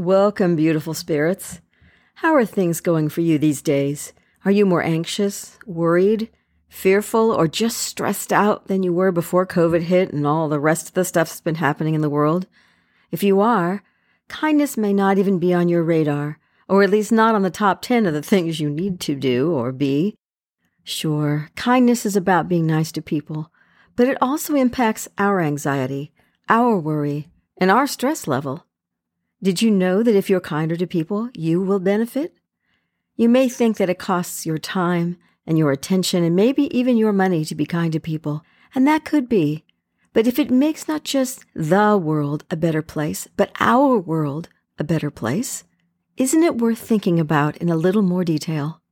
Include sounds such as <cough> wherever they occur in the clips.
Welcome, beautiful spirits. How are things going for you these days? Are you more anxious, worried, fearful, or just stressed out than you were before COVID hit and all the rest of the stuff that's been happening in the world? If you are, kindness may not even be on your radar, or at least not on the top 10 of the things you need to do or be. Sure, kindness is about being nice to people, but it also impacts our anxiety, our worry, and our stress level. Did you know that if you're kinder to people, you will benefit? You may think that it costs your time and your attention and maybe even your money to be kind to people, and that could be. But if it makes not just the world a better place, but our world a better place, isn't it worth thinking about in a little more detail?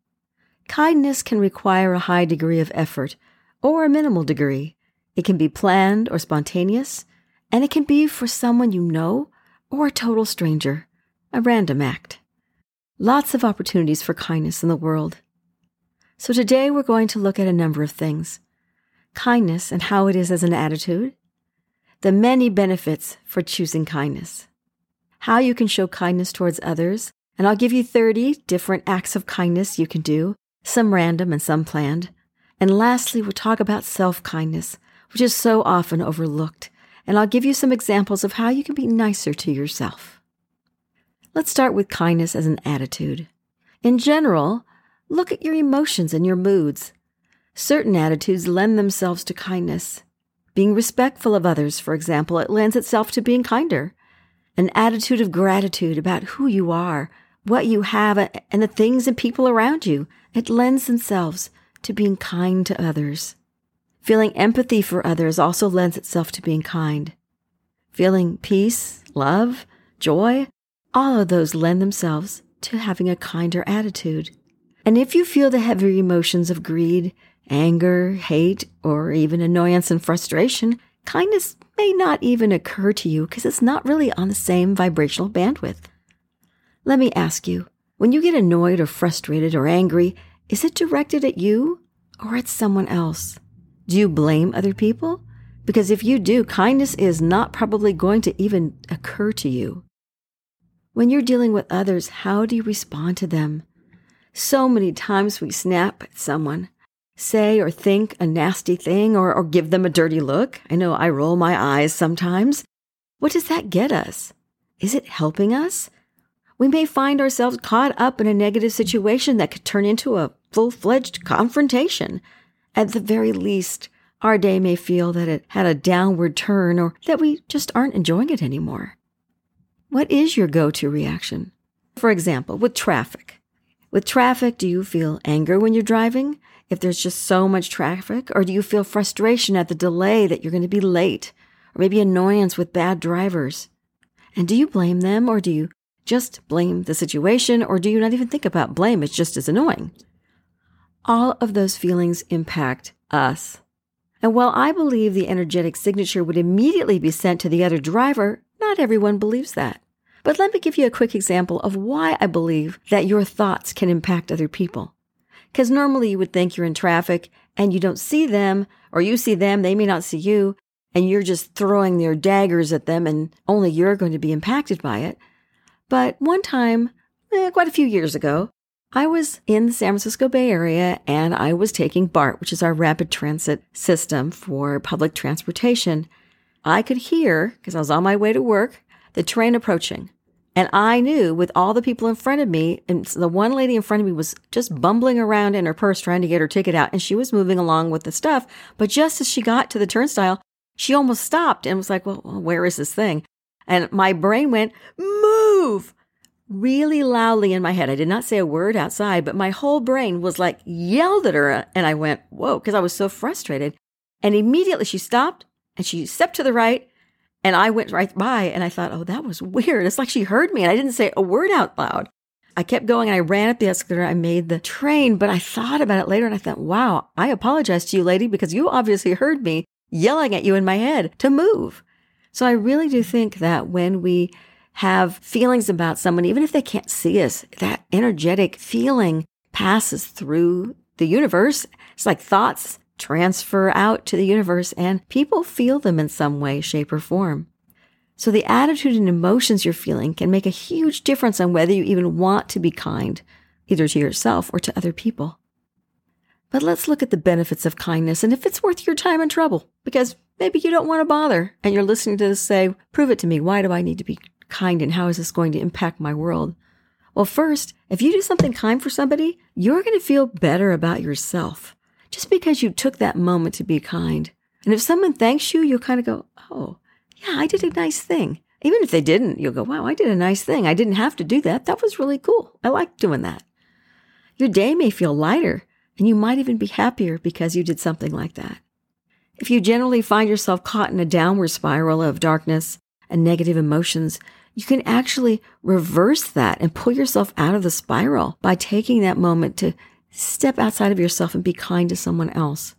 Kindness can require a high degree of effort or a minimal degree. It can be planned or spontaneous, and it can be for someone you know or a total stranger, a random act. Lots of opportunities for kindness in the world. So today we're going to look at a number of things kindness and how it is as an attitude, the many benefits for choosing kindness, how you can show kindness towards others, and I'll give you 30 different acts of kindness you can do, some random and some planned. And lastly, we'll talk about self kindness, which is so often overlooked and I'll give you some examples of how you can be nicer to yourself. Let's start with kindness as an attitude. In general, look at your emotions and your moods. Certain attitudes lend themselves to kindness. Being respectful of others, for example, it lends itself to being kinder. An attitude of gratitude about who you are, what you have, and the things and people around you, it lends themselves to being kind to others. Feeling empathy for others also lends itself to being kind. Feeling peace, love, joy, all of those lend themselves to having a kinder attitude. And if you feel the heavy emotions of greed, anger, hate, or even annoyance and frustration, kindness may not even occur to you because it's not really on the same vibrational bandwidth. Let me ask you when you get annoyed or frustrated or angry, is it directed at you or at someone else? Do you blame other people? Because if you do, kindness is not probably going to even occur to you. When you're dealing with others, how do you respond to them? So many times we snap at someone, say or think a nasty thing, or, or give them a dirty look. I know I roll my eyes sometimes. What does that get us? Is it helping us? We may find ourselves caught up in a negative situation that could turn into a full fledged confrontation. At the very least, our day may feel that it had a downward turn or that we just aren't enjoying it anymore. What is your go to reaction? For example, with traffic. With traffic, do you feel anger when you're driving? If there's just so much traffic? Or do you feel frustration at the delay that you're going to be late? Or maybe annoyance with bad drivers? And do you blame them or do you just blame the situation or do you not even think about blame? It's just as annoying all of those feelings impact us. And while I believe the energetic signature would immediately be sent to the other driver, not everyone believes that. But let me give you a quick example of why I believe that your thoughts can impact other people. Because normally you would think you're in traffic and you don't see them, or you see them, they may not see you, and you're just throwing their daggers at them and only you're going to be impacted by it. But one time, eh, quite a few years ago, I was in the San Francisco Bay Area and I was taking BART, which is our rapid transit system for public transportation. I could hear, because I was on my way to work, the train approaching. And I knew with all the people in front of me, and the one lady in front of me was just bumbling around in her purse trying to get her ticket out, and she was moving along with the stuff. But just as she got to the turnstile, she almost stopped and was like, Well, where is this thing? And my brain went, Move! Really loudly in my head. I did not say a word outside, but my whole brain was like yelled at her. And I went, whoa, because I was so frustrated. And immediately she stopped and she stepped to the right And I went right by and I thought, oh, that was <laughs> weird. It's like she heard me and I didn't say a word out loud. I kept going and I ran up the escalator. I made the train, but I thought about it later and I thought, wow, I apologize to you, lady, because you obviously heard me yelling at you in my head to move. So I really do think that when we have feelings about someone, even if they can't see us, that energetic feeling passes through the universe. It's like thoughts transfer out to the universe and people feel them in some way, shape, or form. So the attitude and emotions you're feeling can make a huge difference on whether you even want to be kind, either to yourself or to other people. But let's look at the benefits of kindness and if it's worth your time and trouble, because maybe you don't want to bother and you're listening to this say, prove it to me. Why do I need to be kind and how is this going to impact my world? Well, first, if you do something kind for somebody, you're going to feel better about yourself just because you took that moment to be kind. And if someone thanks you, you'll kind of go, oh, yeah, I did a nice thing. Even if they didn't, you'll go, wow, I did a nice thing. I didn't have to do that. That was really cool. I like doing that. Your day may feel lighter and you might even be happier because you did something like that. If you generally find yourself caught in a downward spiral of darkness and negative emotions, you can actually reverse that and pull yourself out of the spiral by taking that moment to step outside of yourself and be kind to someone else.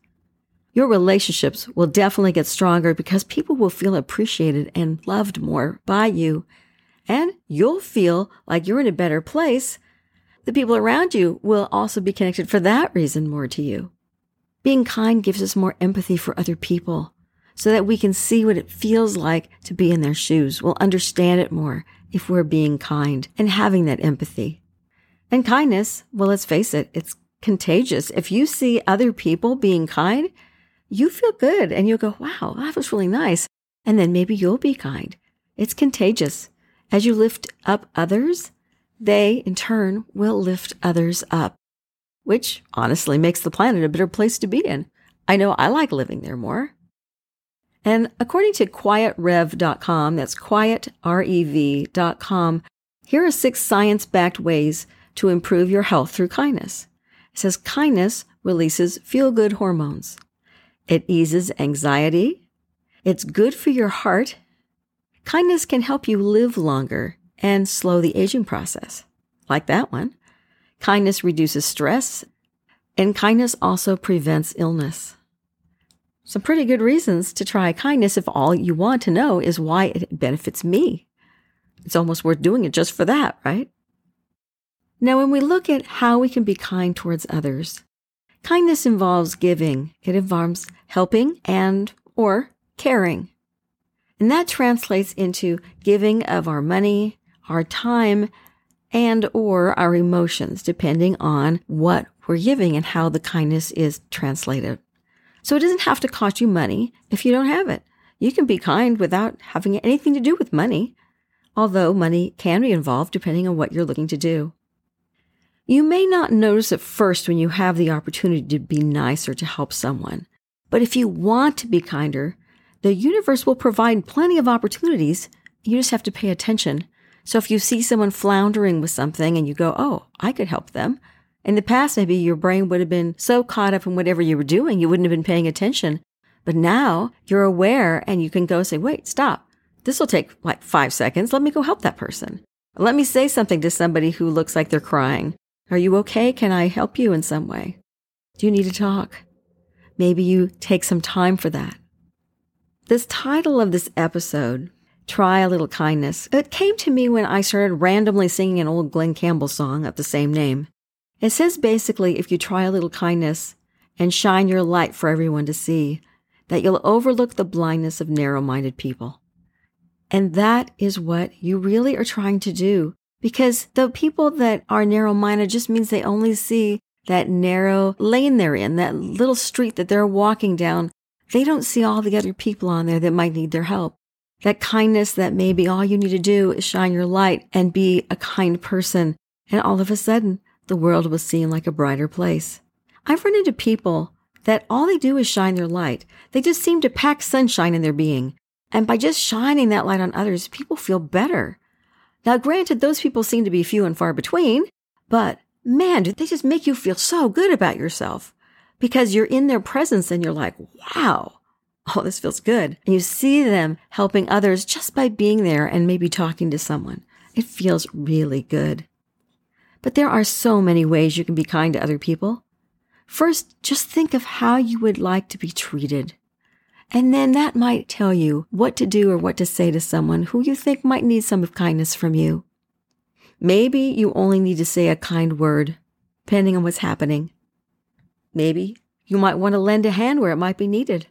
Your relationships will definitely get stronger because people will feel appreciated and loved more by you. And you'll feel like you're in a better place. The people around you will also be connected for that reason more to you. Being kind gives us more empathy for other people so that we can see what it feels like to be in their shoes. We'll understand it more if we're being kind and having that empathy. And kindness, well, let's face it, it's contagious. If you see other people being kind, you feel good and you'll go, wow, that was really nice. And then maybe you'll be kind. It's contagious. As you lift up others, they in turn will lift others up, which honestly makes the planet a better place to be in. I know I like living there more. And according to quietrev.com, that's quietrev.com, here are six science backed ways to improve your health through kindness. It says kindness releases feel good hormones. It eases anxiety. It's good for your heart. Kindness can help you live longer and slow the aging process, like that one. Kindness reduces stress, and kindness also prevents illness. Some pretty good reasons to try kindness if all you want to know is why it benefits me. It's almost worth doing it just for that, right? Now, when we look at how we can be kind towards others, Kindness involves giving. It involves helping and or caring. And that translates into giving of our money, our time, and or our emotions, depending on what we're giving and how the kindness is translated. So it doesn't have to cost you money if you don't have it. You can be kind without having anything to do with money, although money can be involved depending on what you're looking to do. You may not notice at first when you have the opportunity to be nicer to help someone. But if you want to be kinder, the universe will provide plenty of opportunities. You just have to pay attention. So if you see someone floundering with something and you go, Oh, I could help them. In the past, maybe your brain would have been so caught up in whatever you were doing, you wouldn't have been paying attention. But now you're aware and you can go say, wait, stop. This will take like five seconds. Let me go help that person. Let me say something to somebody who looks like they're crying. Are you okay? Can I help you in some way? Do you need to talk? Maybe you take some time for that. This title of this episode, Try a Little Kindness, it came to me when I started randomly singing an old Glen Campbell song of the same name. It says basically if you try a little kindness and shine your light for everyone to see, that you'll overlook the blindness of narrow minded people. And that is what you really are trying to do because the people that are narrow minded just means they only see that narrow lane they're in, that little street that they're walking down. They don't see all the other people on there that might need their help. That kindness that maybe all you need to do is shine your light and be a kind person. And all of a sudden, the world will seem like a brighter place. I've run into people that all they do is shine their light. They just seem to pack sunshine in their being. And by just shining that light on others, people feel better. Now, granted, those people seem to be few and far between, but man, do they just make you feel so good about yourself because you're in their presence and you're like, wow, oh, this feels good. And you see them helping others just by being there and maybe talking to someone. It feels really good. But there are so many ways you can be kind to other people. First, just think of how you would like to be treated. And then that might tell you what to do or what to say to someone who you think might need some of kindness from you. Maybe you only need to say a kind word, depending on what's happening. Maybe you might want to lend a hand where it might be needed.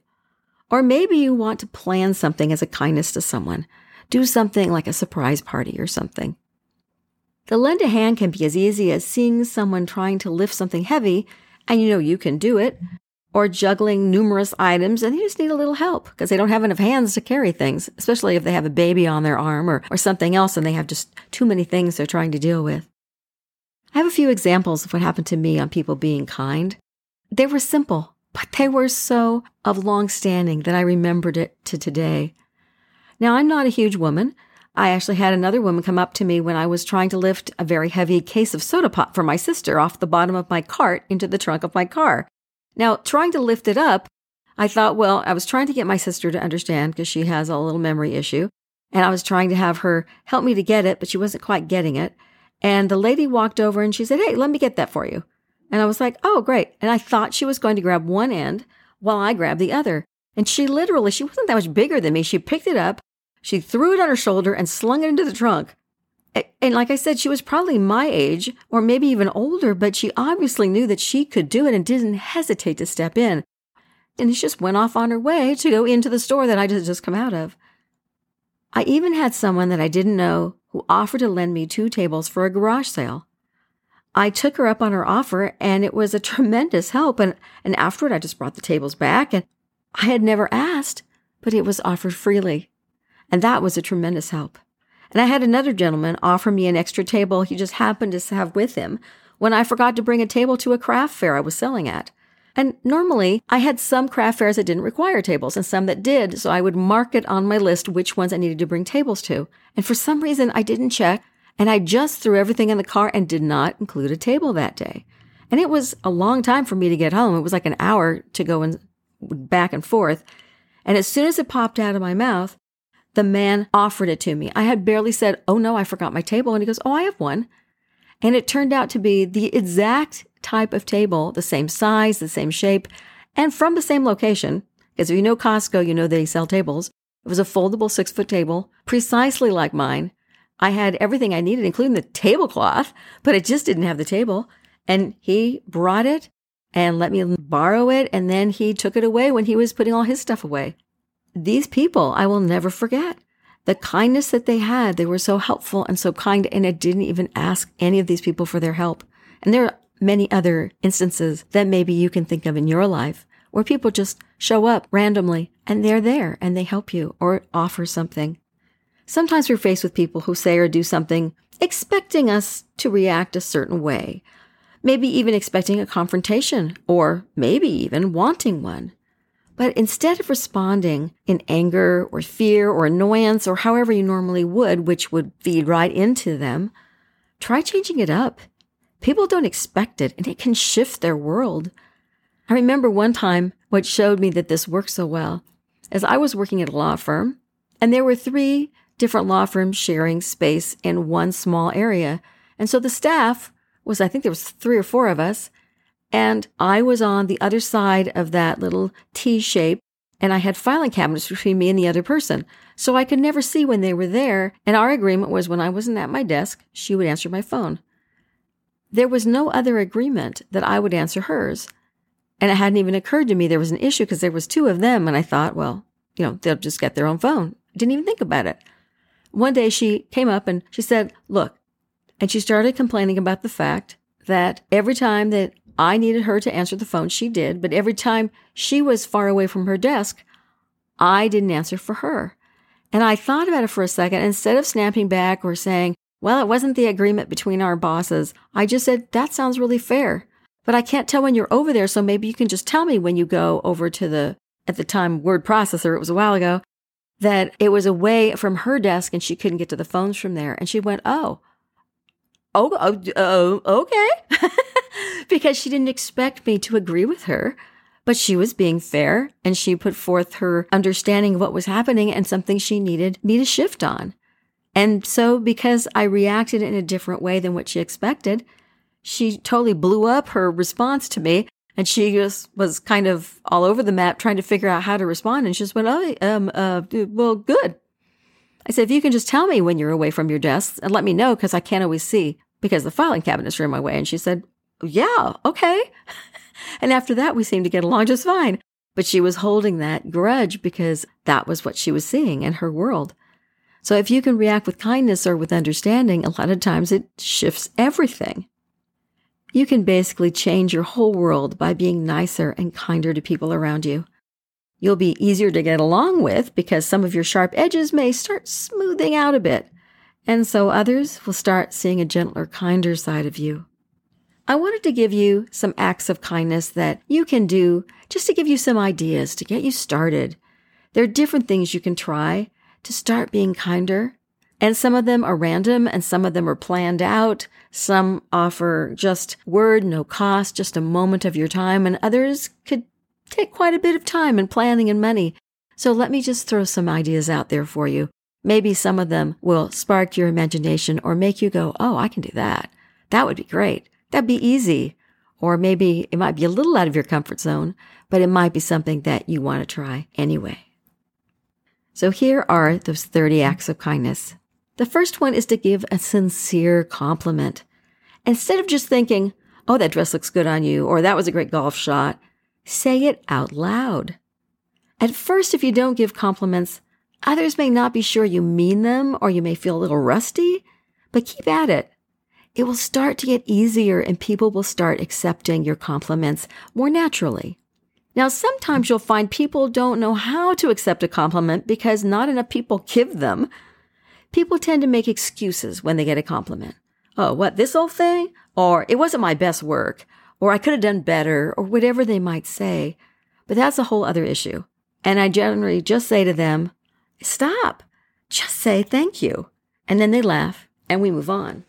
Or maybe you want to plan something as a kindness to someone. Do something like a surprise party or something. The lend a hand can be as easy as seeing someone trying to lift something heavy and you know you can do it, or juggling numerous items and they just need a little help because they don't have enough hands to carry things, especially if they have a baby on their arm or, or something else and they have just too many things they're trying to deal with. I have a few examples of what happened to me on people being kind. They were simple, but they were so of long standing that I remembered it to today. Now, I'm not a huge woman. I actually had another woman come up to me when I was trying to lift a very heavy case of soda pop for my sister off the bottom of my cart into the trunk of my car. Now, trying to lift it up, I thought, well, I was trying to get my sister to understand because she has a little memory issue. And I was trying to have her help me to get it, but she wasn't quite getting it. And the lady walked over and she said, Hey, let me get that for you. And I was like, Oh, great. And I thought she was going to grab one end while I grabbed the other. And she literally, she wasn't that much bigger than me. She picked it up, she threw it on her shoulder and slung it into the trunk. And like I said, she was probably my age or maybe even older, but she obviously knew that she could do it and didn't hesitate to step in. And she just went off on her way to go into the store that I had just come out of. I even had someone that I didn't know who offered to lend me two tables for a garage sale. I took her up on her offer and it was a tremendous help. And, and afterward, I just brought the tables back and I had never asked, but it was offered freely. And that was a tremendous help. And I had another gentleman offer me an extra table he just happened to have with him when I forgot to bring a table to a craft fair I was selling at. And normally I had some craft fairs that didn't require tables and some that did, so I would mark it on my list which ones I needed to bring tables to. And for some reason I didn't check and I just threw everything in the car and did not include a table that day. And it was a long time for me to get home. It was like an hour to go and back and forth. And as soon as it popped out of my mouth, the man offered it to me. I had barely said, Oh no, I forgot my table. And he goes, Oh, I have one. And it turned out to be the exact type of table, the same size, the same shape, and from the same location. Because if you know Costco, you know they sell tables. It was a foldable six foot table, precisely like mine. I had everything I needed, including the tablecloth, but it just didn't have the table. And he brought it and let me borrow it. And then he took it away when he was putting all his stuff away these people I will never forget. The kindness that they had, they were so helpful and so kind, and I didn't even ask any of these people for their help. And there are many other instances that maybe you can think of in your life where people just show up randomly and they're there and they help you or offer something. Sometimes we're faced with people who say or do something expecting us to react a certain way, maybe even expecting a confrontation or maybe even wanting one. But instead of responding in anger or fear or annoyance or however you normally would, which would feed right into them, try changing it up. People don't expect it and it can shift their world. I remember one time what showed me that this works so well is I was working at a law firm and there were three different law firms sharing space in one small area. And so the staff was, I think there was three or four of us, and I was on the other side of that little T shape and I had filing cabinets between me and the other person. So I could never see when they were there. And our agreement was when I wasn't at my desk, she would answer my phone. There was no other agreement that I would answer hers. And it hadn't even occurred to me there was an issue because there was two of them. And I thought, well, you know, they'll just get their own phone. Didn't even think about it. One day she came up and she said, look, and she started complaining about the fact that every time that I needed her to answer the phone. She did. But every time she was far away from her desk, I didn't answer for her. And I thought about it for a second. Instead of snapping back or saying, well, it wasn't the agreement between our bosses, I just said, that sounds really fair. But I can't tell when you're over there. So maybe you can just tell me when you go over to the, at the time, word processor. It was a while ago that it was away from her desk and she couldn't get to the phones from there. And she went, oh, oh, oh, oh okay. <laughs> because she didn't expect me to agree with her. But she was being fair and she put forth her understanding of what was happening and something she needed me to shift on. And so, because I reacted in a different way than what she expected, she totally blew up her response to me. And she just was kind of all over the map trying to figure out how to respond. And she just went, Oh, um, uh, well, good. I said, if you can just tell me when you're away from your desk and let me know because I can't always see because the filing cabinets are in my way. And she said, yeah, okay. <laughs> And after that, we seemed to get along just fine. But she was holding that grudge because that was what she was seeing in her world. So if you can react with kindness or with understanding, a lot of times it shifts everything. You can basically change your whole world by being nicer and kinder to people around you. You'll be easier to get along with because some of your sharp edges may start smoothing out a bit. And so others will start seeing a gentler, kinder side of you. I wanted to give you some acts of kindness that you can do just to give you some ideas to get you started. There are different things you can try to start being kinder. And some of them are random and some of them are planned out. Some offer just word, no cost, just a moment of your time. And others could take quite a bit of time and planning and money. So let me just throw some ideas out there for you. Maybe some of them will spark your imagination or make you go, Oh, I can do that. That would be great. That'd be easy. Or maybe it might be a little out of your comfort zone, but it might be something that you want to try anyway. So here are those 30 acts of kindness. The first one is to give a sincere compliment. Instead of just thinking, oh, that dress looks good on you, or that was a great golf shot, say it out loud. At first, if you don't give compliments, others may not be sure you mean them, or you may feel a little rusty, but keep at it it will start to get easier and people will start accepting your compliments more naturally. Now, sometimes you'll find people don't know how to accept a compliment because not enough people give them. People tend to make excuses when they get a compliment. Oh, what, this old thing? Or it wasn't my best work. Or I could have done better, or whatever they might say. But that's a whole other issue. And I generally just say to them, stop. Just say thank you. And then they laugh and we move on.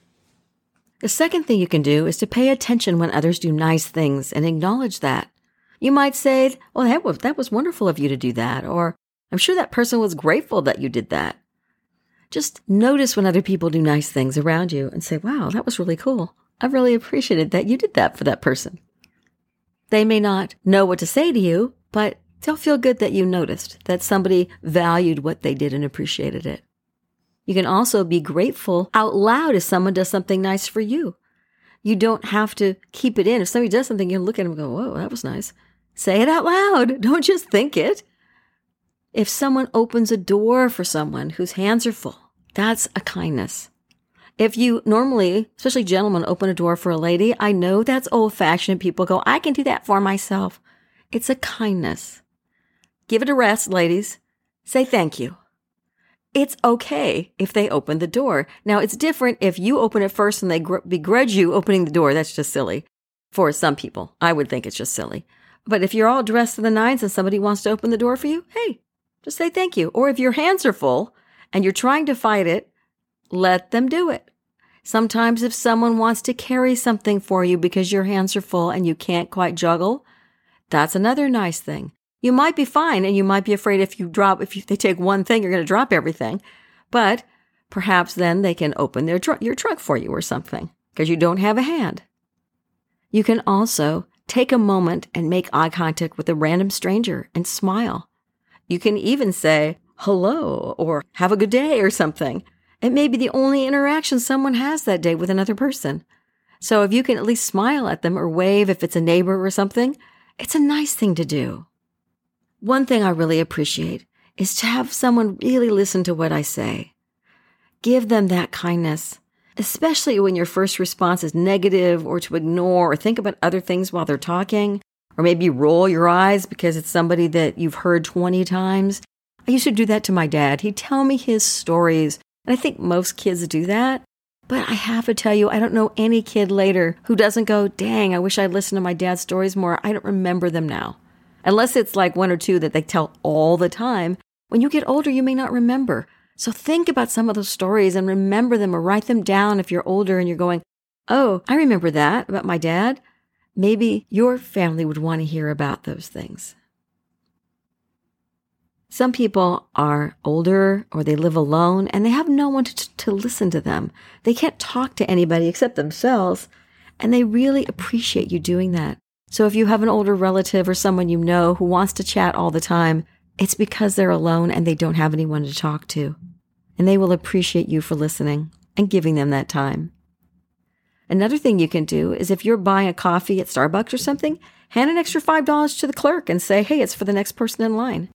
The second thing you can do is to pay attention when others do nice things and acknowledge that. You might say, well, that was, that was wonderful of you to do that, or I'm sure that person was grateful that you did that. Just notice when other people do nice things around you and say, wow, that was really cool. I really appreciated that you did that for that person. They may not know what to say to you, but they'll feel good that you noticed, that somebody valued what they did and appreciated it. You can also be grateful out loud if someone does something nice for you. You don't have to keep it in. If somebody does something, you look at them and go, Whoa, that was nice. Say it out loud. <laughs> Don't just think it. If someone opens a door for someone whose hands are full, that's a kindness. If you normally, especially gentlemen, open a door for a lady, I know that's old fashioned. People go, I can do that for myself. It's a kindness. Give it a rest, ladies. Say thank you it's okay if they open the door. Now, it's different if you open it first and they gr- begrudge you opening the door. That's just silly for some people. I would think it's just silly. But if you're all dressed to the nines and somebody wants to open the door for you, hey, just say thank you. Or if your hands are full and you're trying to fight it, let them do it. Sometimes if someone wants to carry something for you because your hands are full and you can't quite juggle, that's another nice thing. You might be fine and you might be afraid if you drop, if you, they take one thing, you're going to drop everything. But perhaps then they can open their tr- your trunk for you or something because you don't have a hand. You can also take a moment and make eye contact with a random stranger and smile. You can even say hello or have a good day or something. It may be the only interaction someone has that day with another person. So if you can at least smile at them or wave if it's a neighbor or something, it's a nice thing to do. One thing I really appreciate is to have someone really listen to what I say. Give them that kindness, especially when your first response is negative or to ignore or think about other things while they're talking, or maybe roll your eyes because it's somebody that you've heard 20 times. I used to do that to my dad. He'd tell me his stories, and I think most kids do that. But I have to tell you, I don't know any kid later who doesn't go, dang, I wish I'd listened to my dad's stories more. I don't remember them now. Unless it's like one or two that they tell all the time. When you get older, you may not remember. So think about some of those stories and remember them or write them down if you're older and you're going, Oh, I remember that about my dad. maybe your family would want to hear about those things. Some people are older or they live alone and they have no one to, to listen to them. They can't talk to anybody except themselves. And they really appreciate you doing that. So if you have an older relative or someone you know who wants to chat all the time, it's because they're alone and they don't have anyone to talk to. And they will appreciate you for listening and giving them that time. Another thing you can do is if you're buying a coffee at Starbucks or something, hand an extra $5 to the clerk and say, hey, it's for the next person in line.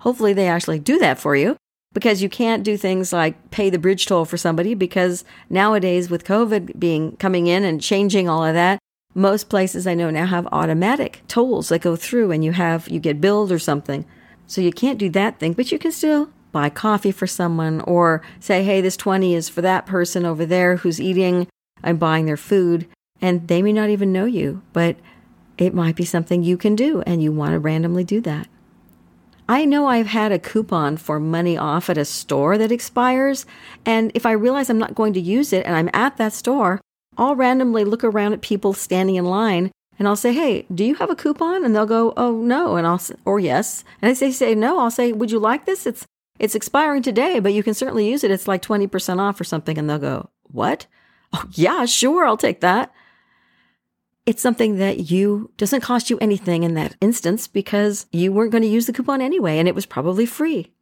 Hopefully, they actually do that for you because you can't do things like pay the bridge toll for somebody because nowadays with COVID being coming in and changing all of that, most places I know now have automatic tolls that go through and you have you get billed or something. So you can't do that thing, but you can still buy coffee for someone or say, "Hey, this 20 is for that person over there who's eating I'm buying their food." And they may not even know you, but it might be something you can do and you want to randomly do that. I know I've had a coupon for money off at a store that expires, and if I realize I'm not going to use it and I'm at that store, I'll randomly look around at people standing in line and I'll say, "Hey, do you have a coupon?" And they'll go, "Oh, no," and I'll say, or yes, and if they say no, I'll say, "Would you like this? It's it's expiring today, but you can certainly use it. It's like twenty percent off or something." And they'll go, "What? Oh, yeah, sure, I'll take that." it's something that you doesn't cost you anything in that instance because you weren't going to use the coupon anyway and it was probably free.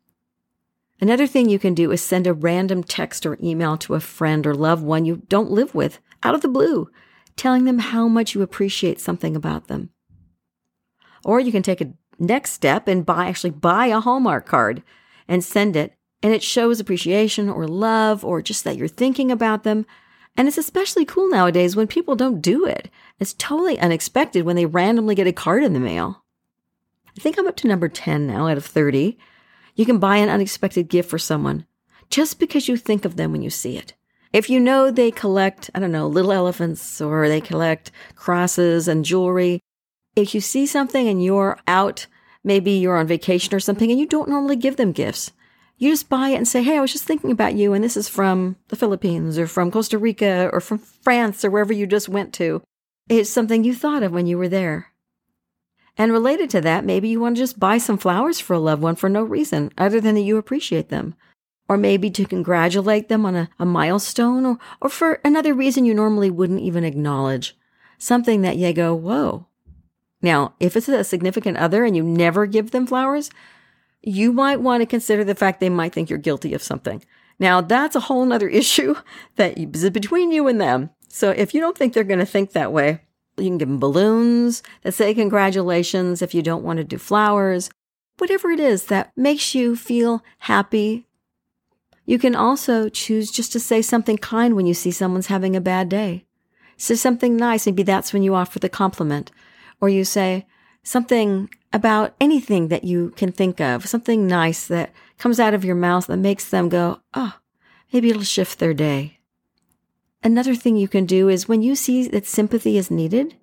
Another thing you can do is send a random text or email to a friend or loved one you don't live with out of the blue, telling them how much you appreciate something about them. Or you can take a next step and buy actually buy a Hallmark card and send it and it shows appreciation or love or just that you're thinking about them and it's especially cool nowadays when people don't do it. It's totally unexpected when they randomly get a card in the mail. I think I'm up to number 10 now out of 30. You can buy an unexpected gift for someone just because you think of them when you see it. If you know they collect, I don't know, little elephants or they collect crosses and jewelry, if you see something and you're out, maybe you're on vacation or something and you don't normally give them gifts, you just buy it and say, Hey, I was just thinking about you. And this is from the Philippines or from Costa Rica or from France or wherever you just went to. It's something you thought of when you were there. And related to that, maybe you want to just buy some flowers for a loved one for no reason other than that you appreciate them. Or maybe to congratulate them on a, a milestone or, or for another reason you normally wouldn't even acknowledge. Something that you go, whoa. Now, if it's a significant other and you never give them flowers, you might want to consider the fact they might think you're guilty of something. Now, that's a whole other <laughs> issue that is between you and them. So if you don't think they're going to think that way, you can give them balloons that say congratulations if you don't want to do flowers, whatever it is that makes you feel happy. You can also choose just to say something kind when you see someone's having a bad day. Say something nice. Maybe that's when you offer the compliment. Or you say, something about anything that you can think of, something nice that comes out of your mouth that makes them go, oh, maybe it'll shift their day. Another thing you can do is when you see that sympathy is needed,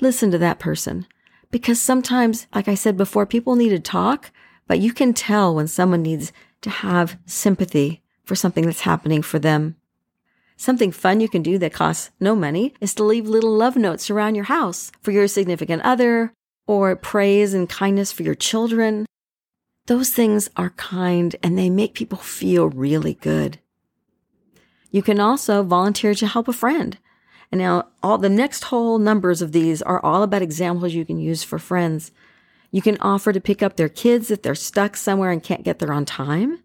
listen to that person. Because sometimes, like I said before, people need to talk, but you can tell when someone needs to have sympathy for something that's happening for them. Something fun you can do that costs no money is to leave little love notes around your house for your significant other or praise and kindness for your children. Those things are kind and they make people feel really good. You can also volunteer to help a friend. And now all the next whole numbers of these are all about examples you can use for friends. You can offer to pick up their kids if they're stuck somewhere and can't get there on time.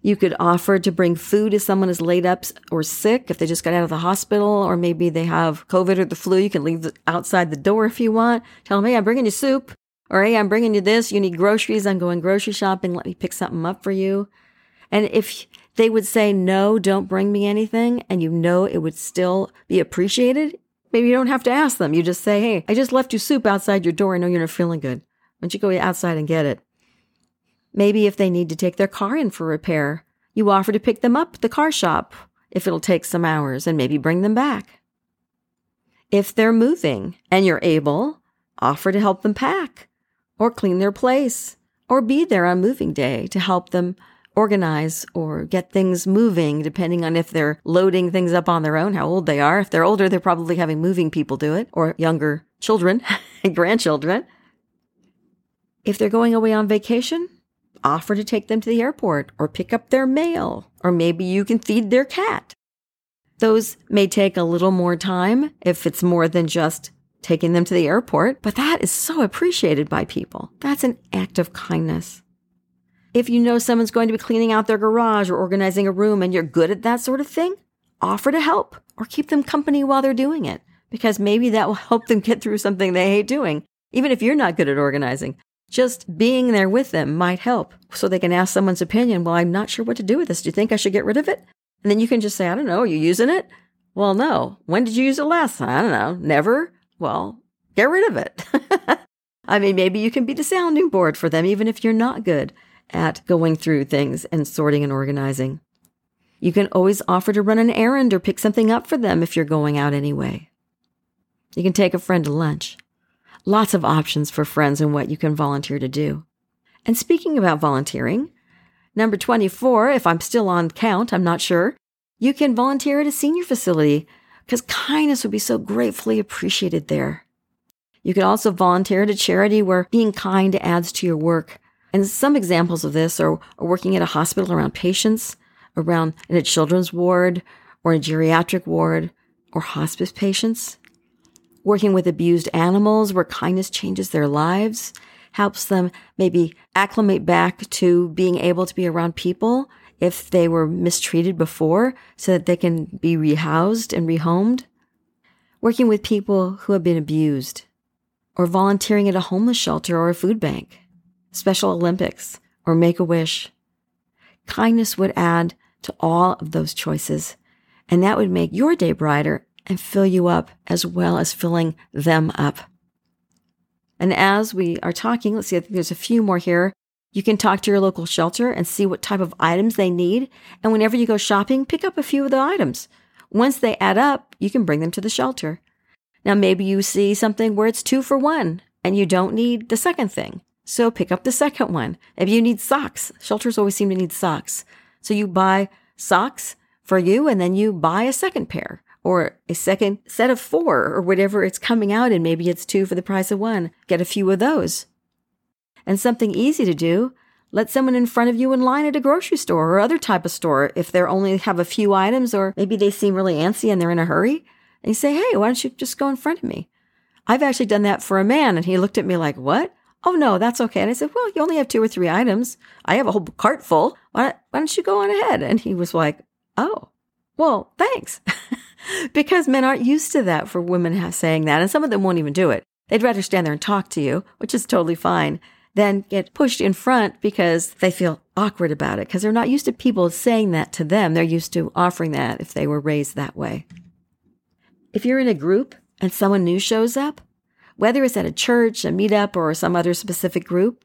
You could offer to bring food if someone is laid up or sick, if they just got out of the hospital, or maybe they have COVID or the flu. You can leave outside the door if you want. Tell them, hey, I'm bringing you soup. Or, hey, I'm bringing you this. You need groceries. I'm going grocery shopping. Let me pick something up for you. And if they would say, no, don't bring me anything, and you know it would still be appreciated, maybe you don't have to ask them. You just say, hey, I just left you soup outside your door. I know you're not feeling good. Why don't you go outside and get it? Maybe if they need to take their car in for repair, you offer to pick them up at the car shop if it'll take some hours and maybe bring them back. If they're moving and you're able, offer to help them pack or clean their place or be there on moving day to help them organize or get things moving, depending on if they're loading things up on their own, how old they are. If they're older, they're probably having moving people do it or younger children and <laughs> grandchildren. If they're going away on vacation, offer to take them to the airport or pick up their mail, or maybe you can feed their cat. Those may take a little more time if it's more than just taking them to the airport, but that is so appreciated by people. That's an act of kindness. If you know someone's going to be cleaning out their garage or organizing a room and you're good at that sort of thing, offer to help or keep them company while they're doing it because maybe that will help them get through something they hate doing. Even if you're not good at organizing, just being there with them might help so they can ask someone's opinion. Well, I'm not sure what to do with this. Do you think I should get rid of it? And then you can just say, I don't know, are you using it? Well, no. When did you use it last? I don't know. Never? Well, get rid of it. <laughs> I mean, maybe you can be the sounding board for them, even if you're not good at going through things and sorting and organizing. You can always offer to run an errand or pick something up for them if you're going out anyway. You can take a friend to lunch. Lots of options for friends and what you can volunteer to do. And speaking about volunteering, number 24, if I'm still on count, I'm not sure, you can volunteer at a senior facility because kindness would be so gratefully appreciated there. You could also volunteer at a charity where being kind adds to your work. And some examples of this are working at a hospital around patients, around in a children's ward, or a geriatric ward, or hospice patients. Working with abused animals where kindness changes their lives, helps them maybe acclimate back to being able to be around people if they were mistreated before so that they can be rehoused and rehomed. Working with people who have been abused, or volunteering at a homeless shelter or a food bank, Special Olympics, or Make a Wish. Kindness would add to all of those choices, and that would make your day brighter and fill you up as well as filling them up. And as we are talking, let's see, I think there's a few more here. You can talk to your local shelter and see what type of items they need. And whenever you go shopping, pick up a few of the items. Once they add up, you can bring them to the shelter. Now, maybe you see something where it's two for one and you don't need the second thing. So pick up the second one. If you need socks, shelters always seem to need socks. So you buy socks for you and then you buy a second pair or a second set of four or whatever it's coming out in. Maybe it's two for the price of one. Get a few of those. And something easy to do, let someone in front of you in line at a grocery store or other type of store if they only have a few items or maybe they seem really antsy and they're in a hurry. And you say, hey, why don't you just go in front of me? I've actually done that for a man and he looked at me like, what? Oh, no, that's okay. And I said, well, you only have two or three items. I have a whole cart full. Why, why don't you go on ahead? And he was like, oh, well, thanks. <laughs> <laughs> because men aren't used to that for women saying that. And some of them won't even do it. They'd rather stand there and talk to you, which is totally fine than get pushed in front because they feel awkward about it because they're not used to people saying that to them. They're used to offering that if they were raised that way. If you're in a group and someone new shows up, whether it's at a church, a meetup, or some other specific group,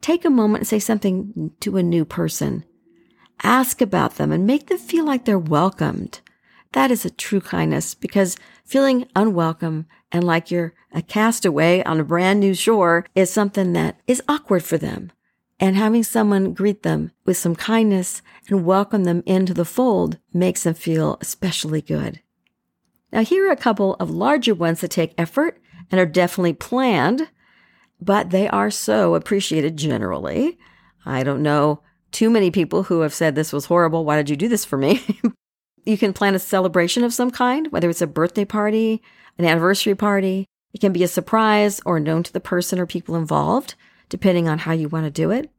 take a moment and say something to a new person. Ask about them and make them feel like they're welcomed. That is a true kindness because feeling unwelcome and like you're a castaway on a brand new shore is something that is awkward for them. And having someone greet them with some kindness and welcome them into the fold makes them feel especially good. Now, here are a couple of larger ones that take effort and are definitely planned, but they are so appreciated generally. I don't know too many people who have said this was horrible. Why did you do this for me? <laughs> you can plan a celebration of some kind, whether it's a birthday party, an anniversary party. It can be a surprise or known to the person or people involved, depending on how you want to do it.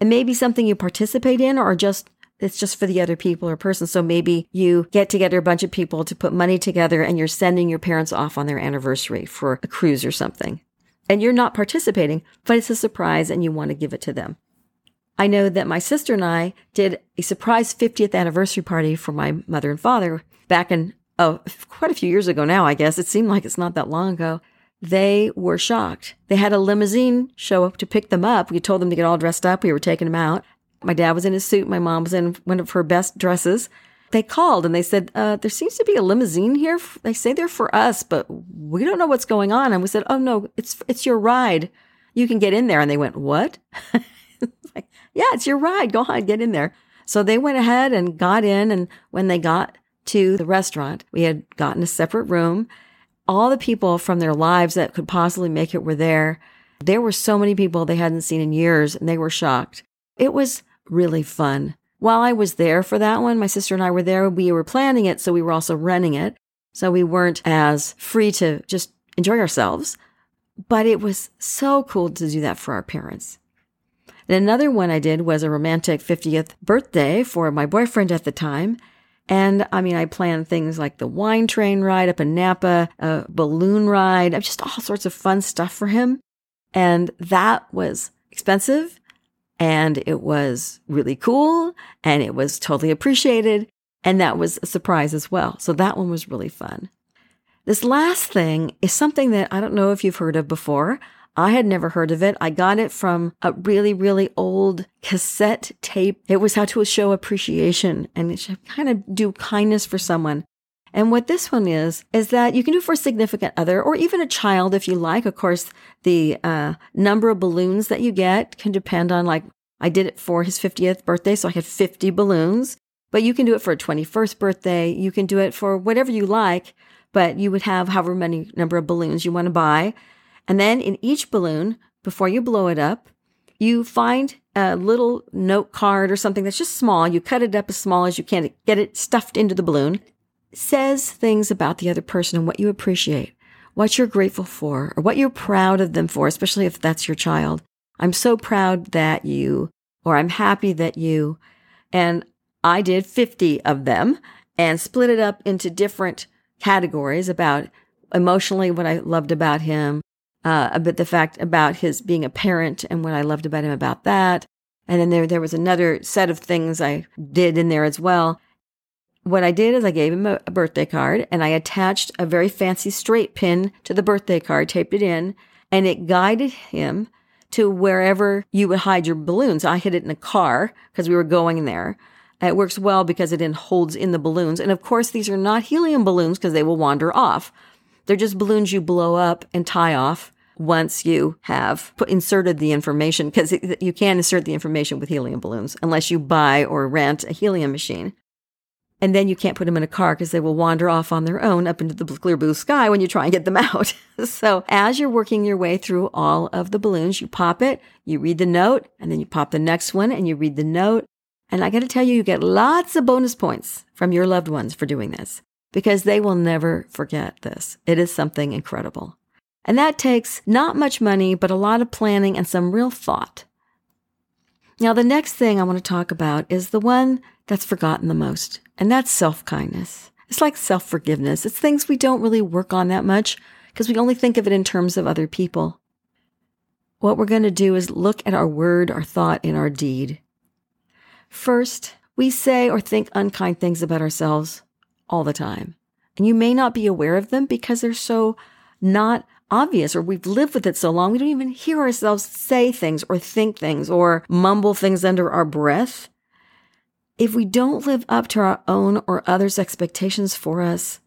It may be something you participate in or just it's just for the other people or person. So maybe you get together a bunch of people to put money together and you're sending your parents off on their anniversary for a cruise or something. And you're not participating, but it's a surprise and you want to give it to them. I know that my sister and I did a surprise 50th anniversary party for my mother and father back in oh, quite a few years ago now, I guess. It seemed like it's not that long ago. They were shocked. They had a limousine show up to pick them up. We told them to get all dressed up. We were taking them out. My dad was in his suit. My mom was in one of her best dresses. They called and they said, uh, there seems to be a limousine here. They say they're for us, but we don't know what's going on. And we said, oh no, it's, it's your ride. You can get in there. And they went, what? <laughs> yeah, it's your ride. Go ahead, get in there. So they went ahead and got in. And when they got to the restaurant, we had gotten a separate room. All the people from their lives that could possibly make it were there. There were so many people they hadn't seen in years and they were shocked. It was really fun. While I was there for that one, my sister and I were there. We were planning it, so we were also running it. So we weren't as free to just enjoy ourselves. But it was so cool to do that for our parents. And another one I did was a romantic 50th birthday for my boyfriend at the time. And I mean, I planned things like the wine train ride up in Napa, a balloon ride, uh, just all sorts of fun stuff for him. And that was expensive and it was really cool and it was totally appreciated. And that was a surprise as well. So that one was really fun. This last thing is something that I don't know if you've heard of before. I had never heard of it. I got it from a really, really old cassette tape. It was how to show appreciation and kind of do kindness for someone. And what this one is, is that you can do for a significant other or even a child if you like. Of course, the uh, number of balloons that you get can depend on like, I did it for his 50th birthday, so I had 50 balloons. But you can do it for a 21st birthday. You can do it for whatever you like, but you would have however many number of balloons you want to buy. And then in each balloon, before you blow it up, you find a little note card or something that's just small. You cut it up as small as you can to get it stuffed into the balloon says things about the other person and what you appreciate, what you're grateful for, or what you're proud of them for, especially if that's your child. I'm so proud that you, or I'm happy that you, and I did 50 of them and split it up into different categories about emotionally what I loved about him, uh, about the fact about his being a parent and what I loved about him about that. And then there, there was another set of things I did in there as well what I did is I gave him a, a, birthday card and I attached a very fancy straight pin to the birthday card, taped it in, and it guided him to wherever you would hide your balloons. I hid it in a car because we were going there. It works well because it then holds in the balloons. And of course, these are not helium balloons because they will wander off. They're just balloons you blow up and tie off once you have put, inserted the information because you can insert the information with helium balloons unless you buy or rent a helium machine. And then you can't put them in a car because they will wander off on their own up into the clear blue sky when you try and get them <laughs> out. so as you're working your way through all of the balloons, you pop it, you read the note, and then you pop the next one and you read the note. And I got to tell you, you get lots of bonus points from your loved ones for doing this because they will never forget this. It is something incredible. And that takes not much money, but a lot of planning and some real thought. Now, the next thing I want to talk about is the one that's forgotten the most. And that's self kindness. It's like self forgiveness. It's things we don't really work on that much because we only think of it in terms of other people. What we're going to do is look at our word, our thought, and our deed. First, we say or think unkind things about ourselves all the time. And you may not be aware of them because they're so not obvious or we've lived with it so long we don't even hear ourselves say things or think things or mumble things under our breath. If we don't live up to our own or others' expectations for us,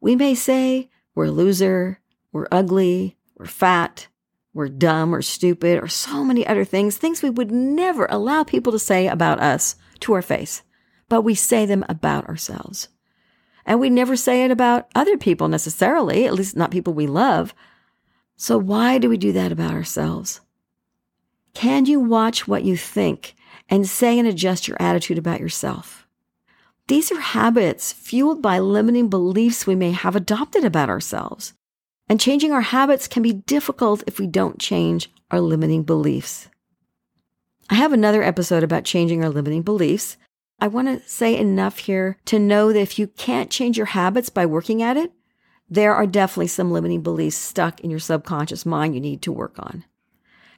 we may say we're a loser, we're ugly, we're fat, we're dumb or stupid, or so many other things, things we would never allow people to say about us to our face, but we say them about ourselves. And we never say it about other people necessarily, at least not people we love. So why do we do that about ourselves? Can you watch what you think and say and adjust your attitude about yourself. These are habits fueled by limiting beliefs we may have adopted about ourselves. And changing our habits can be difficult if we don't change our limiting beliefs. I have another episode about changing our limiting beliefs. I want to say enough here to know that if you can't change your habits by working at it, there are definitely some limiting beliefs stuck in your subconscious mind you need to work on.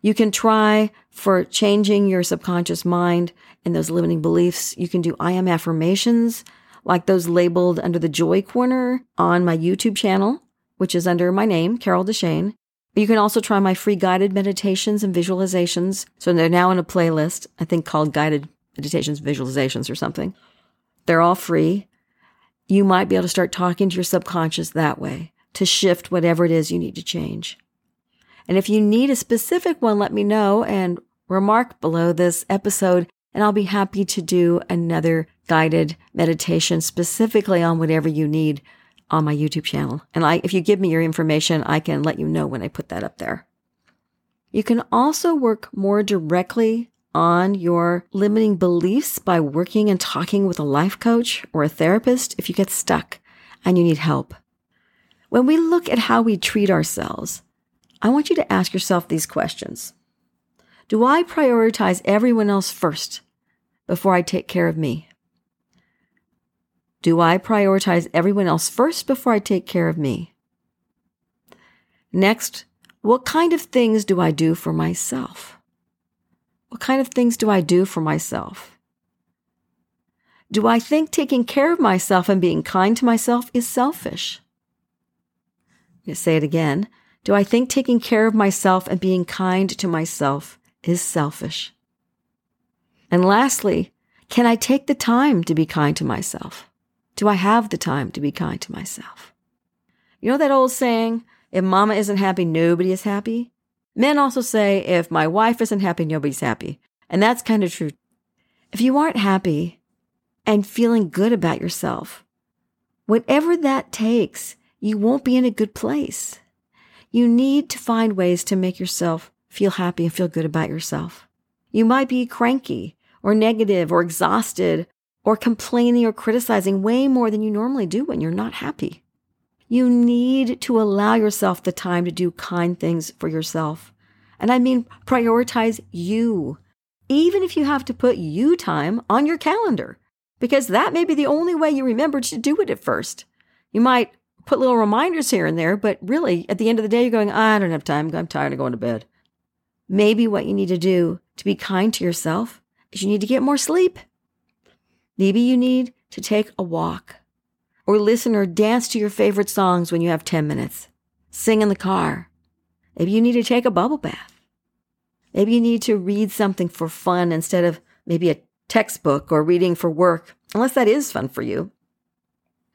You can try for changing your subconscious mind and those limiting beliefs. You can do I am affirmations like those labeled under the joy corner on my YouTube channel, which is under my name, Carol Deshane. You can also try my free guided meditations and visualizations. So they're now in a playlist, I think called guided meditations, visualizations or something. They're all free. You might be able to start talking to your subconscious that way to shift whatever it is you need to change. And if you need a specific one, let me know and remark below this episode, and I'll be happy to do another guided meditation specifically on whatever you need on my YouTube channel. And I, if you give me your information, I can let you know when I put that up there. You can also work more directly on your limiting beliefs by working and talking with a life coach or a therapist if you get stuck and you need help. When we look at how we treat ourselves, I want you to ask yourself these questions. Do I prioritize everyone else first before I take care of me? Do I prioritize everyone else first before I take care of me? Next, what kind of things do I do for myself? What kind of things do I do for myself? Do I think taking care of myself and being kind to myself is selfish? I'm say it again. Do I think taking care of myself and being kind to myself is selfish? And lastly, can I take the time to be kind to myself? Do I have the time to be kind to myself? You know that old saying, if mama isn't happy, nobody is happy? Men also say, if my wife isn't happy, nobody's happy. And that's kind of true. If you aren't happy and feeling good about yourself, whatever that takes, you won't be in a good place. You need to find ways to make yourself feel happy and feel good about yourself. You might be cranky or negative or exhausted or complaining or criticizing way more than you normally do when you're not happy. You need to allow yourself the time to do kind things for yourself. And I mean, prioritize you, even if you have to put you time on your calendar, because that may be the only way you remember to do it at first. You might put little reminders here and there, but really, at the end of the day, you're going, I don't have time. I'm tired of going to bed. Maybe what you need to do to be kind to yourself is you need to get more sleep. Maybe you need to take a walk or listen or dance to your favorite songs when you have 10 minutes. Sing in the car. Maybe you need to take a bubble bath. Maybe you need to read something for fun instead of maybe a textbook or reading for work, unless that is fun for you.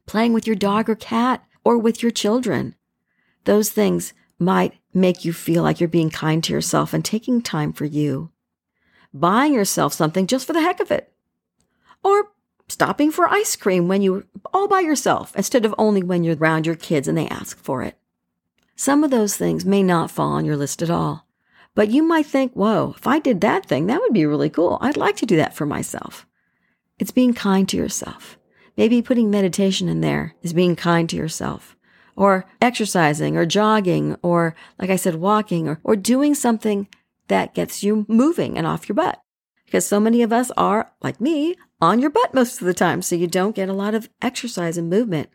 Playing with your dog or cat or with your children. Those things might make you feel like you're being kind to yourself and taking time for you. Buying yourself something just for the heck of it. Or stopping for ice cream when you're all by yourself instead of only when you're around your kids and they ask for it. Some of those things may not fall on your list at all, but you might think, whoa, if I did that thing, that would be really cool. I'd like to do that for myself. It's being kind to yourself. Maybe putting meditation in there is being kind to yourself or exercising or jogging or, like I said, walking or, or doing something that gets you moving and off your butt. Because so many of us are, like me, on your butt most of the time, so you don't get a lot of exercise and movement.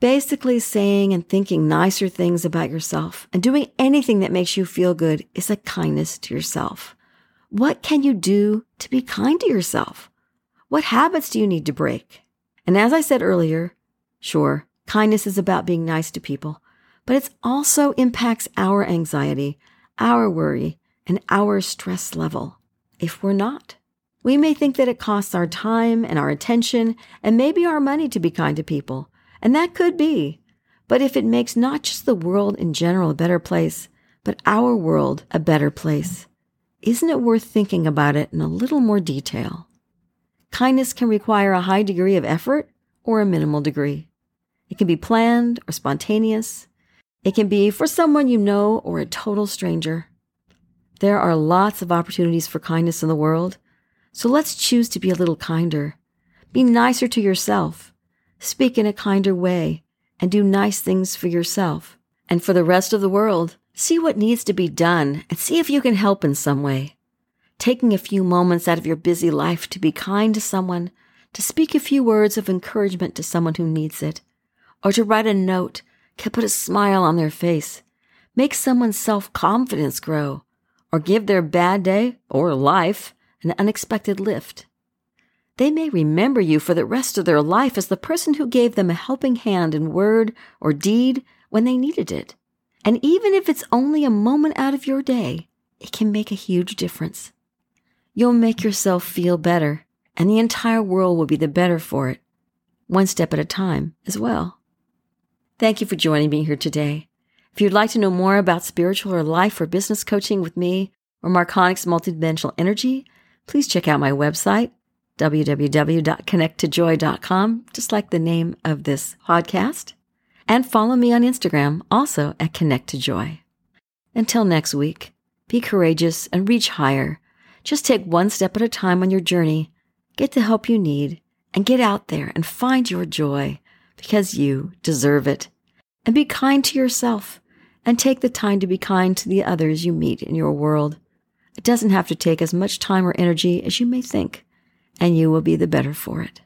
Basically, saying and thinking nicer things about yourself and doing anything that makes you feel good is a kindness to yourself. What can you do to be kind to yourself? What habits do you need to break? And as I said earlier, sure, kindness is about being nice to people, but it also impacts our anxiety, our worry, and our stress level if we're not. We may think that it costs our time and our attention and maybe our money to be kind to people, and that could be. But if it makes not just the world in general a better place, but our world a better place, isn't it worth thinking about it in a little more detail? Kindness can require a high degree of effort or a minimal degree. It can be planned or spontaneous. It can be for someone you know or a total stranger. There are lots of opportunities for kindness in the world, so let's choose to be a little kinder. Be nicer to yourself. Speak in a kinder way and do nice things for yourself and for the rest of the world. See what needs to be done and see if you can help in some way taking a few moments out of your busy life to be kind to someone, to speak a few words of encouragement to someone who needs it, or to write a note can put a smile on their face, make someone's self confidence grow, or give their bad day or life an unexpected lift. They may remember you for the rest of their life as the person who gave them a helping hand in word or deed when they needed it. And even if it's only a moment out of your day, it can make a huge difference you'll make yourself feel better, and the entire world will be the better for it, one step at a time as well. Thank you for joining me here today. If you'd like to know more about spiritual or life or business coaching with me, or Marconics multidimensional energy, please check out my website, www.connecttojoy.com, just like the name of this podcast. And follow me on Instagram, also at Connect to Joy. Until next week, be courageous and reach higher. Just take one step at a time on your journey, get the help you need, and get out there and find your joy because you deserve it. And be kind to yourself and take the time to be kind to the others you meet in your world. It doesn't have to take as much time or energy as you may think, and you will be the better for it.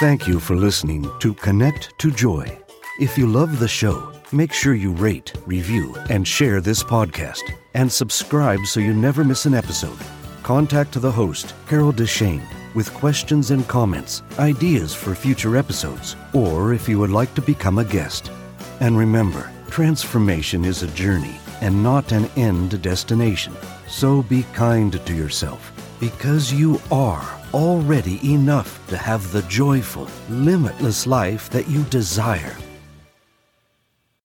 Thank you for listening to Connect to Joy. If you love the show, make sure you rate, review, and share this podcast, and subscribe so you never miss an episode. Contact the host, Carol Deshane, with questions and comments, ideas for future episodes, or if you would like to become a guest. And remember, transformation is a journey and not an end destination. So be kind to yourself because you are already enough to have the joyful, limitless life that you desire.